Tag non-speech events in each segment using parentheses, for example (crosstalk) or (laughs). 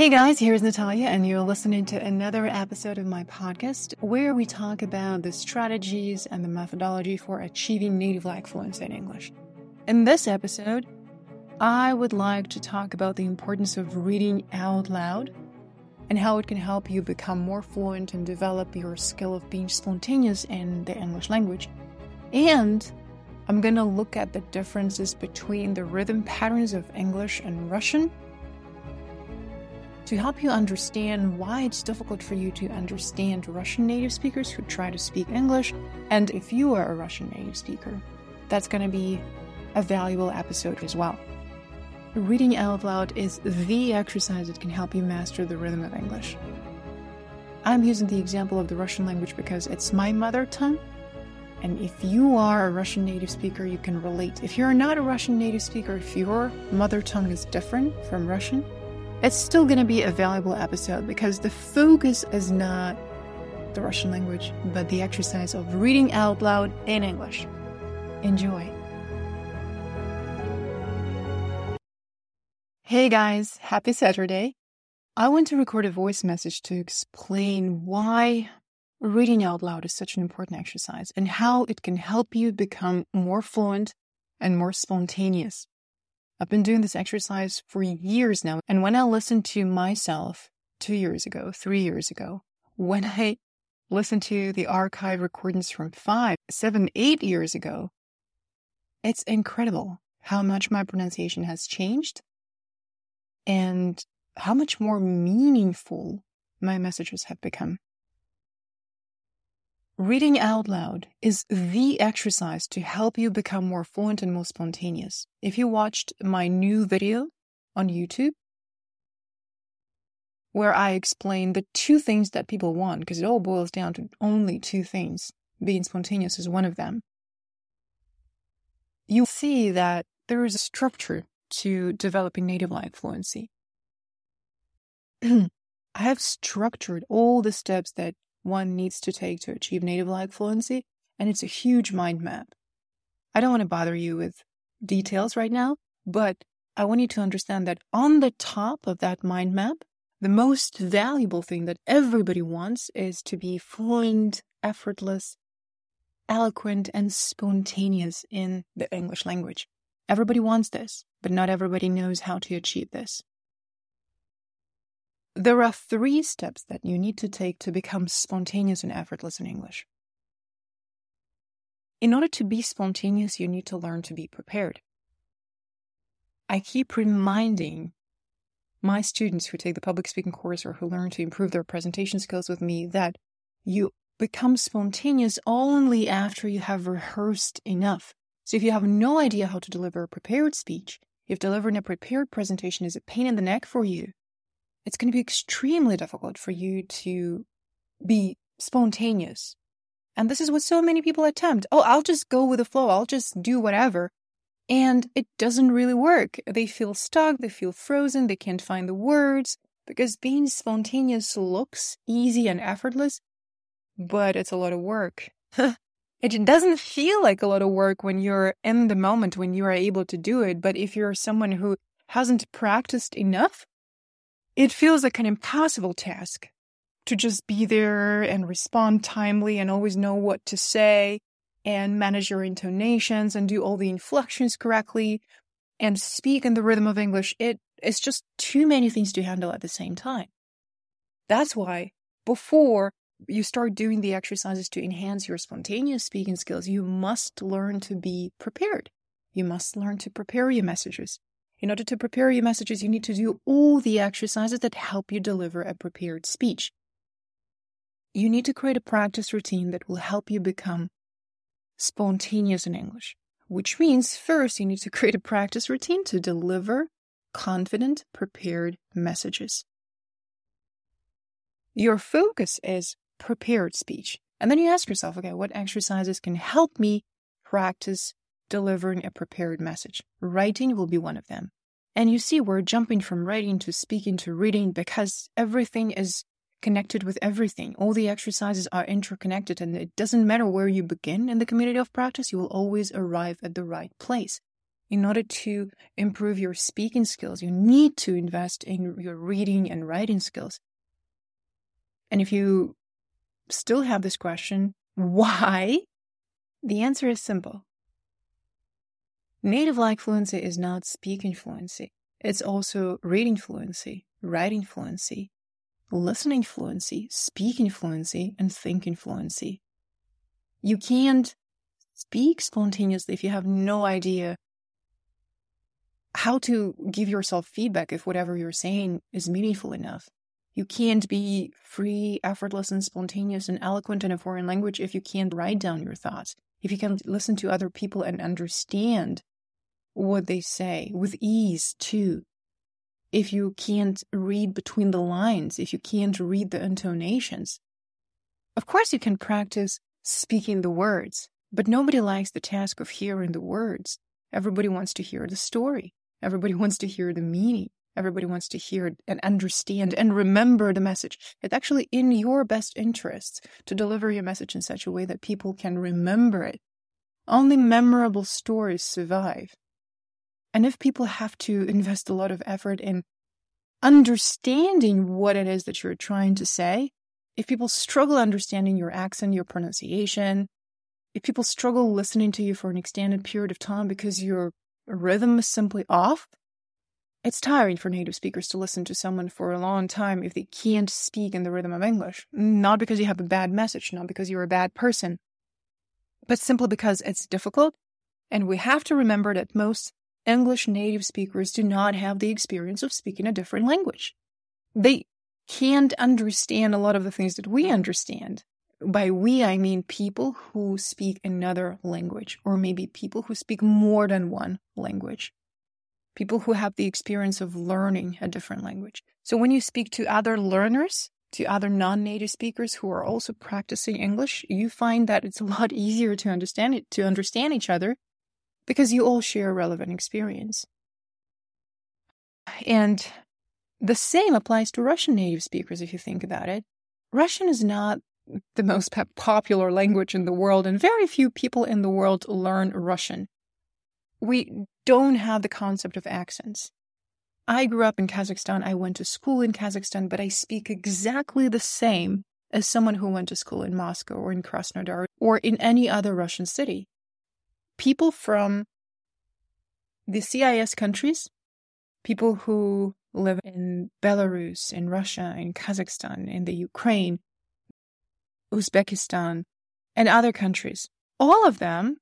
Hey guys, here's Natalia, and you're listening to another episode of my podcast where we talk about the strategies and the methodology for achieving native like fluency in English. In this episode, I would like to talk about the importance of reading out loud and how it can help you become more fluent and develop your skill of being spontaneous in the English language. And I'm to look at the differences between the rhythm patterns of English and Russian to help you understand why it's difficult for you to understand Russian native speakers who try to speak English. And if you are a Russian native speaker, that's going to be a valuable episode as well. Reading out loud is the exercise that can help you master the rhythm of English. I'm using the example of the Russian language because it's my mother tongue. And if you are a Russian native speaker, you can relate. If you're not a Russian native speaker, if your mother tongue is different from Russian, it's still going to be a valuable episode because the focus is not the Russian language, but the exercise of reading out loud in English. Enjoy. Hey guys, happy Saturday. I want to record a voice message to explain why reading out loud is such an important exercise and how it can help you become more fluent and more spontaneous. I've been doing this exercise for years now. And when I listened to myself two years ago, three years ago, when I listened to the archive recordings from five, seven, eight years ago, it's incredible how much my pronunciation has changed and how much more meaningful my messages have become. Reading out loud is the exercise to help you become more fluent and more spontaneous. If you watched my new video on YouTube, where I explain the two things that people want, because it all boils down to only two things, being spontaneous is one of them, you see that there is a structure to developing native like fluency. (clears throat) I have structured all the steps that one needs to take to achieve native like fluency, and it's a huge mind map. I don't want to bother you with details right now, but I want you to understand that on the top of that mind map, the most valuable thing that everybody wants is to be fluent, effortless, eloquent, and spontaneous in the English language. Everybody wants this, but not everybody knows how to achieve this. There are three steps that you need to take to become spontaneous and effortless in English. In order to be spontaneous, you need to learn to be prepared. I keep reminding my students who take the public speaking course or who learn to improve their presentation skills with me that you become spontaneous only after you have rehearsed enough. So if you have no idea how to deliver a prepared speech, if delivering a prepared presentation is a pain in the neck for you, it's going to be extremely difficult for you to be spontaneous. And this is what so many people attempt. Oh, I'll just go with the flow. I'll just do whatever. And it doesn't really work. They feel stuck. They feel frozen. They can't find the words because being spontaneous looks easy and effortless, but it's a lot of work. (laughs) it doesn't feel like a lot of work when you're in the moment, when you are able to do it. But if you're someone who hasn't practiced enough, it feels like an impossible task to just be there and respond timely and always know what to say and manage your intonations and do all the inflections correctly and speak in the rhythm of English. It is just too many things to handle at the same time. That's why before you start doing the exercises to enhance your spontaneous speaking skills, you must learn to be prepared. You must learn to prepare your messages. In order to prepare your messages, you need to do all the exercises that help you deliver a prepared speech. You need to create a practice routine that will help you become spontaneous in English, which means first you need to (laughs) create a practice routine to deliver confident, prepared messages. Your focus is prepared speech. And then you ask yourself, okay, what exercises can help me practice delivering a prepared message. Writing will be one of them. And you see, we're jumping from writing to speaking to reading because everything is connected with everything. All the exercises are interconnected, and it doesn't matter where you begin in the community of practice, you will always arrive at the right place. in order to improve your speaking skills, you need to invest in your reading and writing skills. And if you still have this question, (laughs) why? The answer is simple. Native like fluency is not speaking fluency. It's also reading fluency, writing fluency, listening fluency, speaking fluency, and thinking fluency. You can't speak spontaneously if you have no idea how to give yourself feedback if whatever you're saying is meaningful enough. You can't be free, effortless, and spontaneous and eloquent in a foreign language if you can't write down your thoughts, if you can't listen to other people and understand what they say with ease, too. If you can't read between the lines, if you can't read the intonations. Of course, you can practice speaking the words, but nobody likes the task of hearing the words. Everybody wants to hear the story. Everybody (laughs) wants to hear the meaning. Everybody wants to hear and understand and remember the message. It's actually in your best interests to deliver your message in such a way that people can remember it. Only memorable stories survive. And if people have to invest a lot of effort in understanding what it is that you're trying to say, if people struggle understanding your accent, your pronunciation, if people struggle listening to you for an extended period of time because your rhythm is simply off, it's tiring for native speakers to listen to someone for a long time if they can't speak in the rhythm of English. Not because you have a bad message, not because you're a bad person, but simply because it's difficult. And we have to remember that most English native speakers do not have the experience of speaking a different language. They can't understand a lot of the things that we understand. By we, I mean people who speak another language, or maybe people who speak more than one language people who have the experience of learning a different language. So when you speak to other learners, to other non native speakers who are also practicing English, you find that it's a lot (laughs) easier to understand it, to understand each other because you all share relevant experience. And the same applies to Russian native speakers if you think about it. Russian is not the most popular language in the world, and very few people in the world learn Russian we don't have the concept of accents. I grew up in Kazakhstan. I went to school in Kazakhstan, but I speak exactly the same as someone who went to school in Moscow or in Krasnodar or in any other Russian city. People from the CIS countries, people who live in Belarus, in Russia, in Kazakhstan, in the Ukraine, Uzbekistan, and other countries, all of them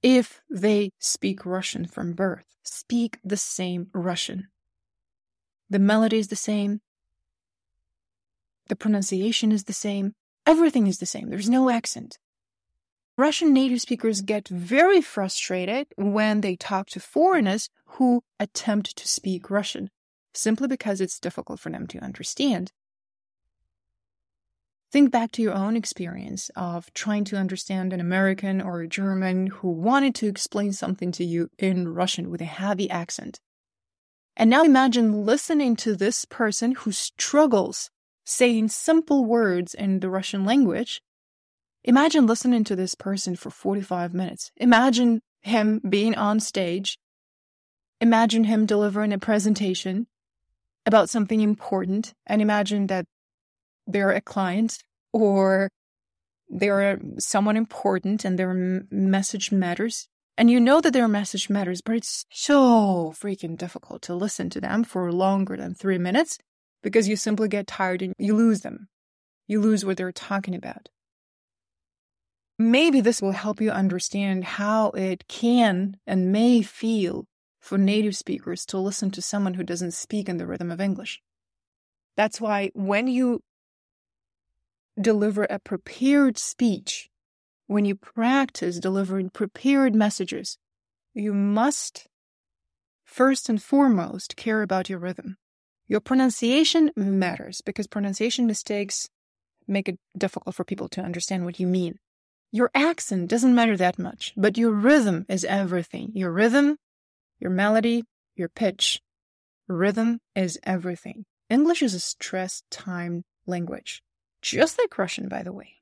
if they speak Russian from birth, speak the same Russian. The melody is the same, the pronunciation is the same, everything is the same. There's no accent. Russian native speakers get very frustrated when they talk to foreigners who attempt to speak Russian, simply because it's difficult for them to understand. Think back to your own experience of trying to understand an American or a German who wanted to explain something to you in Russian with a heavy accent. And now imagine listening to this person who struggles saying simple words in the Russian language. Imagine listening to this person for 45 minutes. Imagine him being on stage. Imagine him delivering a presentation about something important and imagine that they're a client or they're someone important and their message matters. And you know that their message matters, but it's so freaking difficult to listen to them for longer than three minutes because you simply get tired and you lose them. You lose what they're talking about. Maybe this will help you understand how it can and may feel for native speakers to listen to someone who doesn't speak in the rhythm of English. That's why when you deliver a prepared speech, when you practice delivering prepared messages, you must first and foremost care about your rhythm. Your pronunciation matters because pronunciation mistakes make it difficult for people to understand what you mean. Your accent doesn't matter that much, but your rhythm is everything. Your rhythm, your melody, your pitch. Rhythm is everything. English is a stress time language just like Russian, by the way.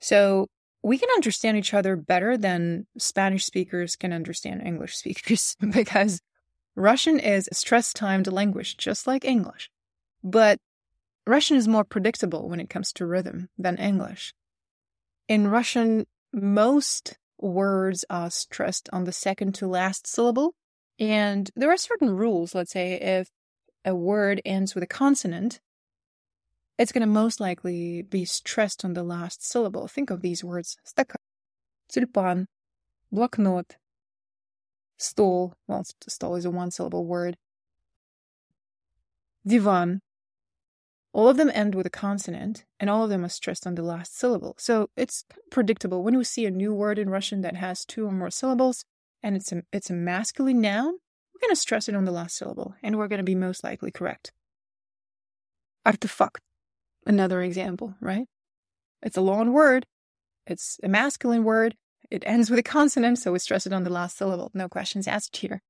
So we can understand each other better than Spanish speakers can understand English (laughs) speakers because Russian is a stress timed language, just like English. But Russian is more predictable when it comes to rhythm than English. In Russian, most words are stressed on the second to last syllable. And there are certain rules. Let's say if a word ends with a consonant, it's going to most likely be stressed on the last syllable. Think of these words стакан, тюльпан, блокнот, stol. Well, stol is a one syllable word. Divan, all of them end with a consonant, and all of them are stressed on the last syllable. So it's predictable when we see a new word in Russian that has two or more syllables, and it's a it's a masculine noun. We're going to stress it on the last syllable, and we're going to be most likely correct. Artifact, another example, right? It's a long word. It's a masculine word. It ends with a consonant, so we stress it on the last syllable. No questions asked here.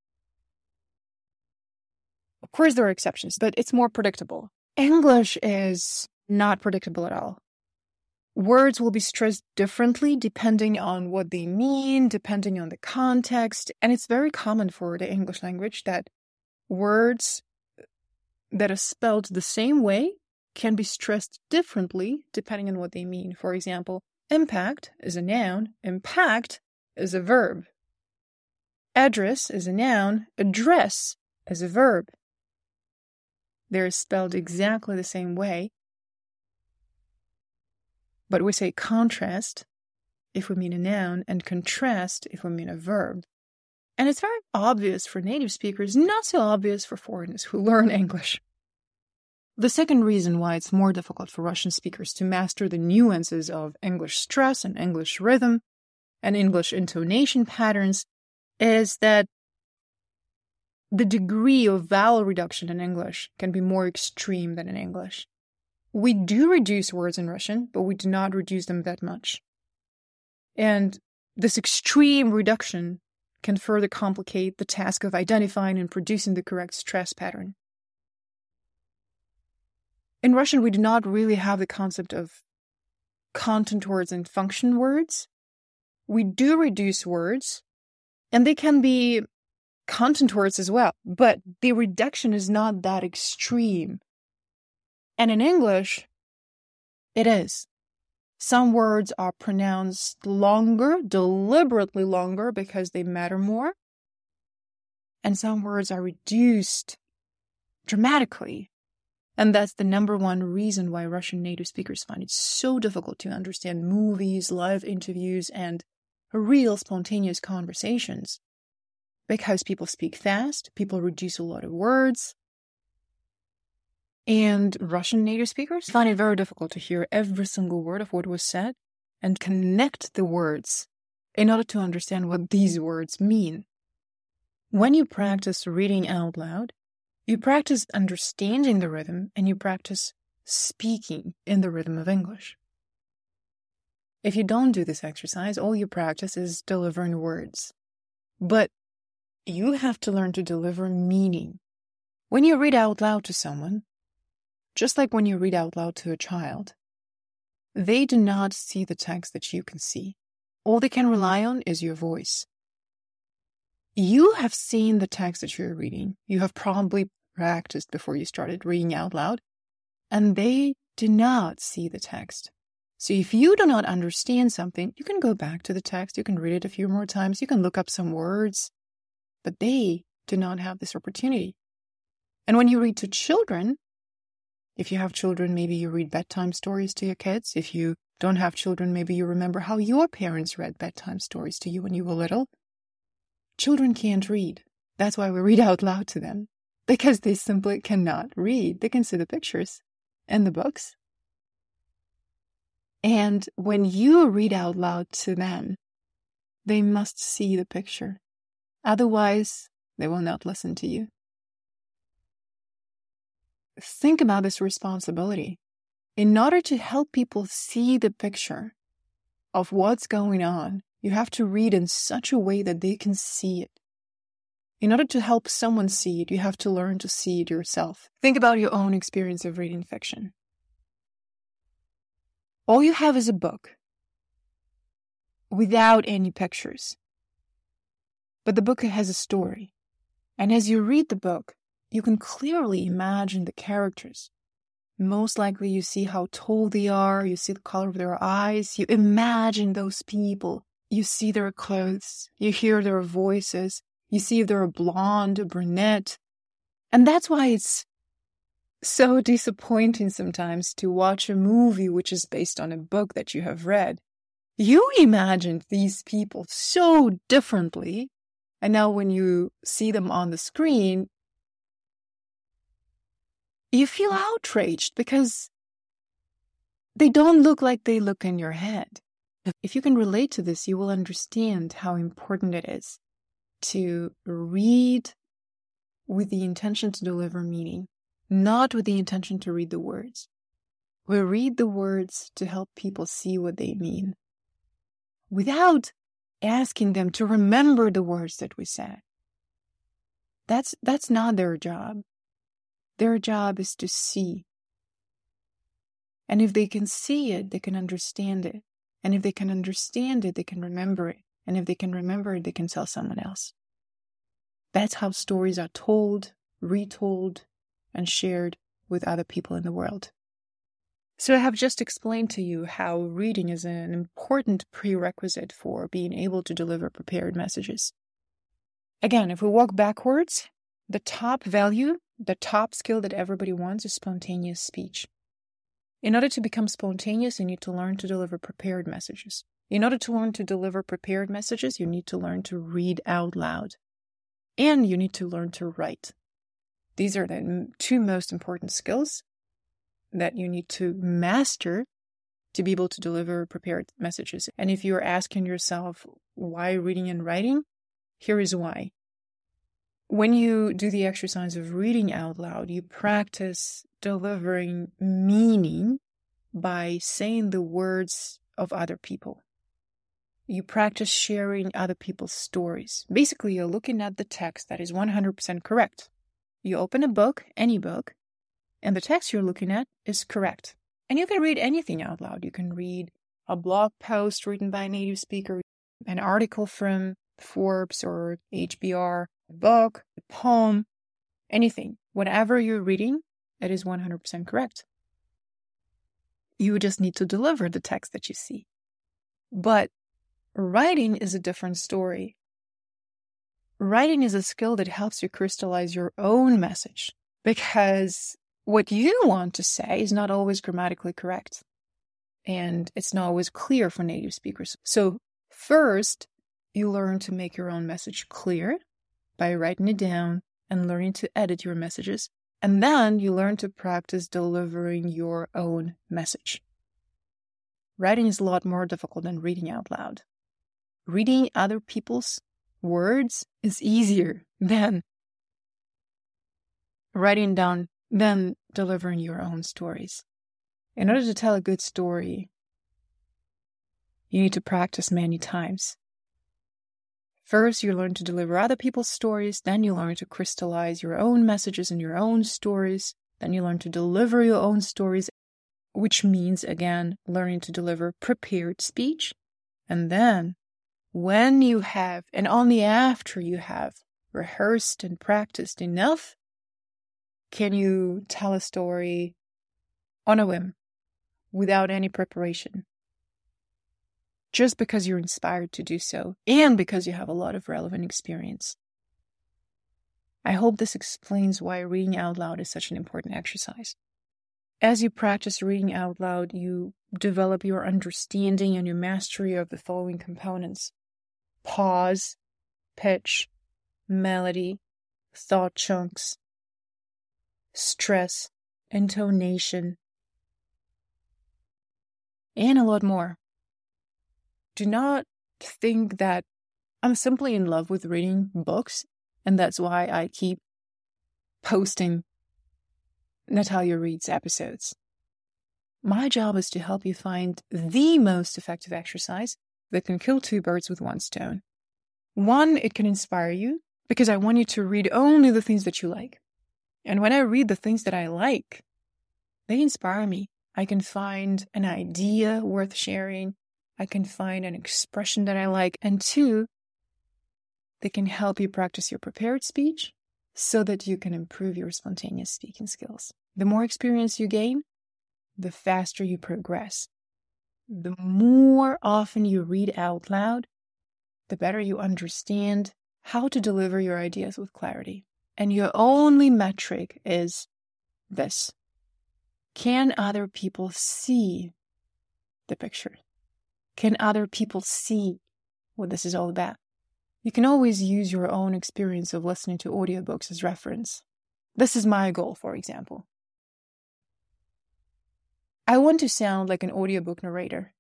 Of course, there are exceptions, but it's more predictable. English is not predictable at all. Words will be stressed differently depending on what they mean, depending on the context. And it's very common for the English language that words that are spelled the same way can be stressed differently depending on what they mean. For example, impact is a noun, impact is a verb. Address is a noun, address is a verb. They're spelled exactly the same way. But we say contrast if we mean a noun and contrast if we mean a verb. And it's very obvious for native speakers, not so obvious for foreigners who (laughs) learn English. The second reason why it's more difficult for Russian speakers to master the nuances of English stress and English rhythm and English intonation patterns is that the degree of vowel reduction in English can be more extreme than in English. We do reduce words in Russian, but we do not reduce them that much. And this extreme reduction can further complicate the task of identifying and producing the correct stress pattern. In Russian, we do not really have the concept of content words and function words. We do reduce words, and they can be content words as well, but the reduction is not that extreme. And in English, it is. Some words are pronounced longer, deliberately longer because they matter more. And some words are reduced dramatically. And that's the number one reason why Russian native speakers find it so difficult to understand movies, live interviews, and real spontaneous conversations because people speak fast, people reduce a lot of words. And Russian native speakers find it very difficult to hear every single word of what was said and connect the words in order to understand what these words mean. When you practice reading out loud, you practice understanding the rhythm and you practice speaking in the rhythm of English. If you don't do this exercise, all you practice is delivering words. But you have to learn to deliver meaning. When you read out loud to someone, just like when you read out loud to a child, they do not see the text that you can see. All they can rely on is your voice. You have seen the text that you're reading. You have probably practiced before you started reading out loud, and they do not see the text. So if you do not understand something, you can go back to the text, you can read it a few more times, you can look up some words, but they do not have this opportunity. And when you read to children, if you have children, maybe you read bedtime stories to your kids. If you don't have children, maybe you remember how your parents read bedtime stories to you when you were little. Children can't read. That's why we read out loud to them, because they simply cannot read. They can see the pictures and the books. And when you read out loud to them, they must see the picture. Otherwise, they will not listen to you. Think about this responsibility. In order to help people see the picture of what's going on, you have to read in such a way that they can see it. In order to help someone see it, you have to learn to see it yourself. Think about your own experience of reading fiction. All you have is a book. without any pictures. But the book has a story. And as you read the book, you can clearly imagine the characters. Most likely, you see how tall they are, you see the color of their eyes, you imagine those people, you see their clothes, you hear their voices, you see if they're a blonde, a brunette. And that's why it's so disappointing sometimes to watch a movie which is based on a book that you have read. You imagined these people so differently. And now when you see them on the screen, you feel outraged because they don't look like they look in your head. If you can relate to this, you will understand how important it is to read with the intention to deliver meaning, not with the intention to read the words. We read the words to help people see what they mean without asking them to remember the words that we said. That's, that's not their job. Their job is to see. And if they can see it, they can understand it. And if they can understand it, they can remember it. And if they can remember it, they can tell someone else. That's how stories are told, retold, and shared with other people in the world. So, I have just explained to you how reading is an important prerequisite for being able to deliver prepared messages. Again, if we walk backwards, the top value, the top skill that everybody wants is spontaneous speech. In order to become spontaneous, you need to learn to deliver prepared messages. In order to learn to deliver prepared messages, you need to learn to read out loud. And you need to learn to write. These are the two most important skills that you need to master to be able to deliver prepared messages. And if you're asking yourself, why reading and writing? Here is why. When you do the exercise of reading out loud, you practice delivering meaning by saying the words of other people. You practice sharing other people's stories. Basically, you're looking at the text that is 100% correct. You open a book, any book, and the text you're looking at is correct. And you can read anything out loud. You can read a blog post written by a native speaker, an article from Forbes or HBR, a book, a poem, anything. Whatever you're reading, it is 100% correct. You just need to deliver the text that you see. But writing is a different story. Writing is a skill that helps you crystallize your own message because what you want to say is not always grammatically correct. And it's not always clear for native speakers. So, first, you learn to make your own message clear by writing it down and learning to edit your messages. And then you learn to practice delivering your own message. Writing is a lot more difficult than reading out loud. Reading other people's words is easier (laughs) than writing down than delivering your own stories. In order to tell a good story, you need to practice many times. First, you learn to deliver other people's stories, then you learn to crystallize your own messages and your own stories, then you learn to deliver your own stories, which means, again, learning to deliver prepared speech. And then, when you have, and only after you have rehearsed and practiced enough, can you tell a story on a whim without any preparation? Just because you're inspired to do so and because you have a lot of relevant experience. I hope this explains why reading out loud is such an important exercise. As you practice reading out loud, you develop your understanding and your mastery of the following components pause, pitch, melody, thought chunks, stress, intonation, and a lot more. Do not think that I'm simply in love with reading books, and that's why I keep posting Natalia Reads episodes. My job is to help you find the most effective exercise that can kill two birds with one stone. One, it can inspire you because I want you to read only the things that you like. And when I read the things that I like, they inspire me. I can find an idea worth sharing. I can find an expression that I like. And two, they can help you practice your prepared speech so that you can improve your spontaneous speaking skills. The more experience you gain, the faster you progress. The more often you read out loud, the better you understand how to deliver your ideas with clarity. And your only metric is this Can other people see the picture? Can other people see what this is all about? You can always use your own experience of listening to audiobooks as reference. This is my goal, for example. I want to sound like an audiobook narrator.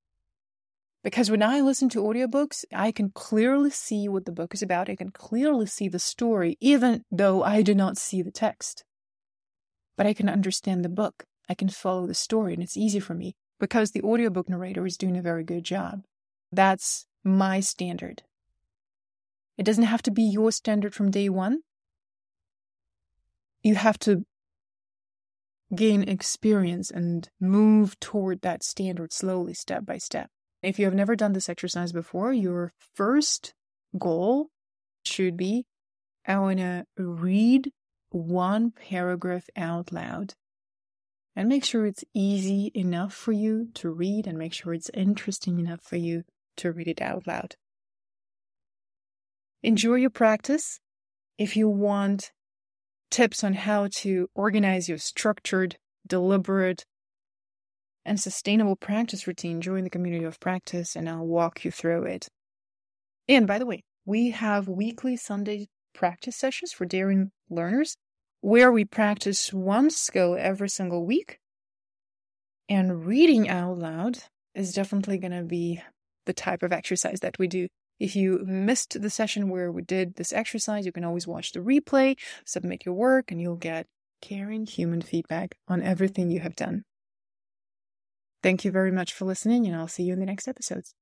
Because when I listen to audiobooks, I can clearly see what the book is about. I can clearly see the story, even though I do not see the text. But I can understand the book. I can follow the story, and it's easy for me because the audiobook narrator is doing a very good job. That's my standard. It doesn't have to be your standard from day one. You have to gain experience and move toward that standard slowly, step by step. If you have never done this exercise before, your first goal should be I want to read one paragraph out loud and make sure it's easy enough for you to read and make sure it's interesting enough for you to read it out loud. Enjoy your practice. If you want tips on how to organize your structured, deliberate, and sustainable practice routine, join the community of practice and I'll walk you through it. And by the way, we have weekly Sunday practice sessions for daring learners where we practice one skill every single week. And reading out loud is definitely going to be the type of exercise that we do. If you missed the session where we did this exercise, you can always watch the replay, submit your work, and you'll get caring human feedback on everything you have done. Thank you very much for listening, and I'll see you in the next episodes.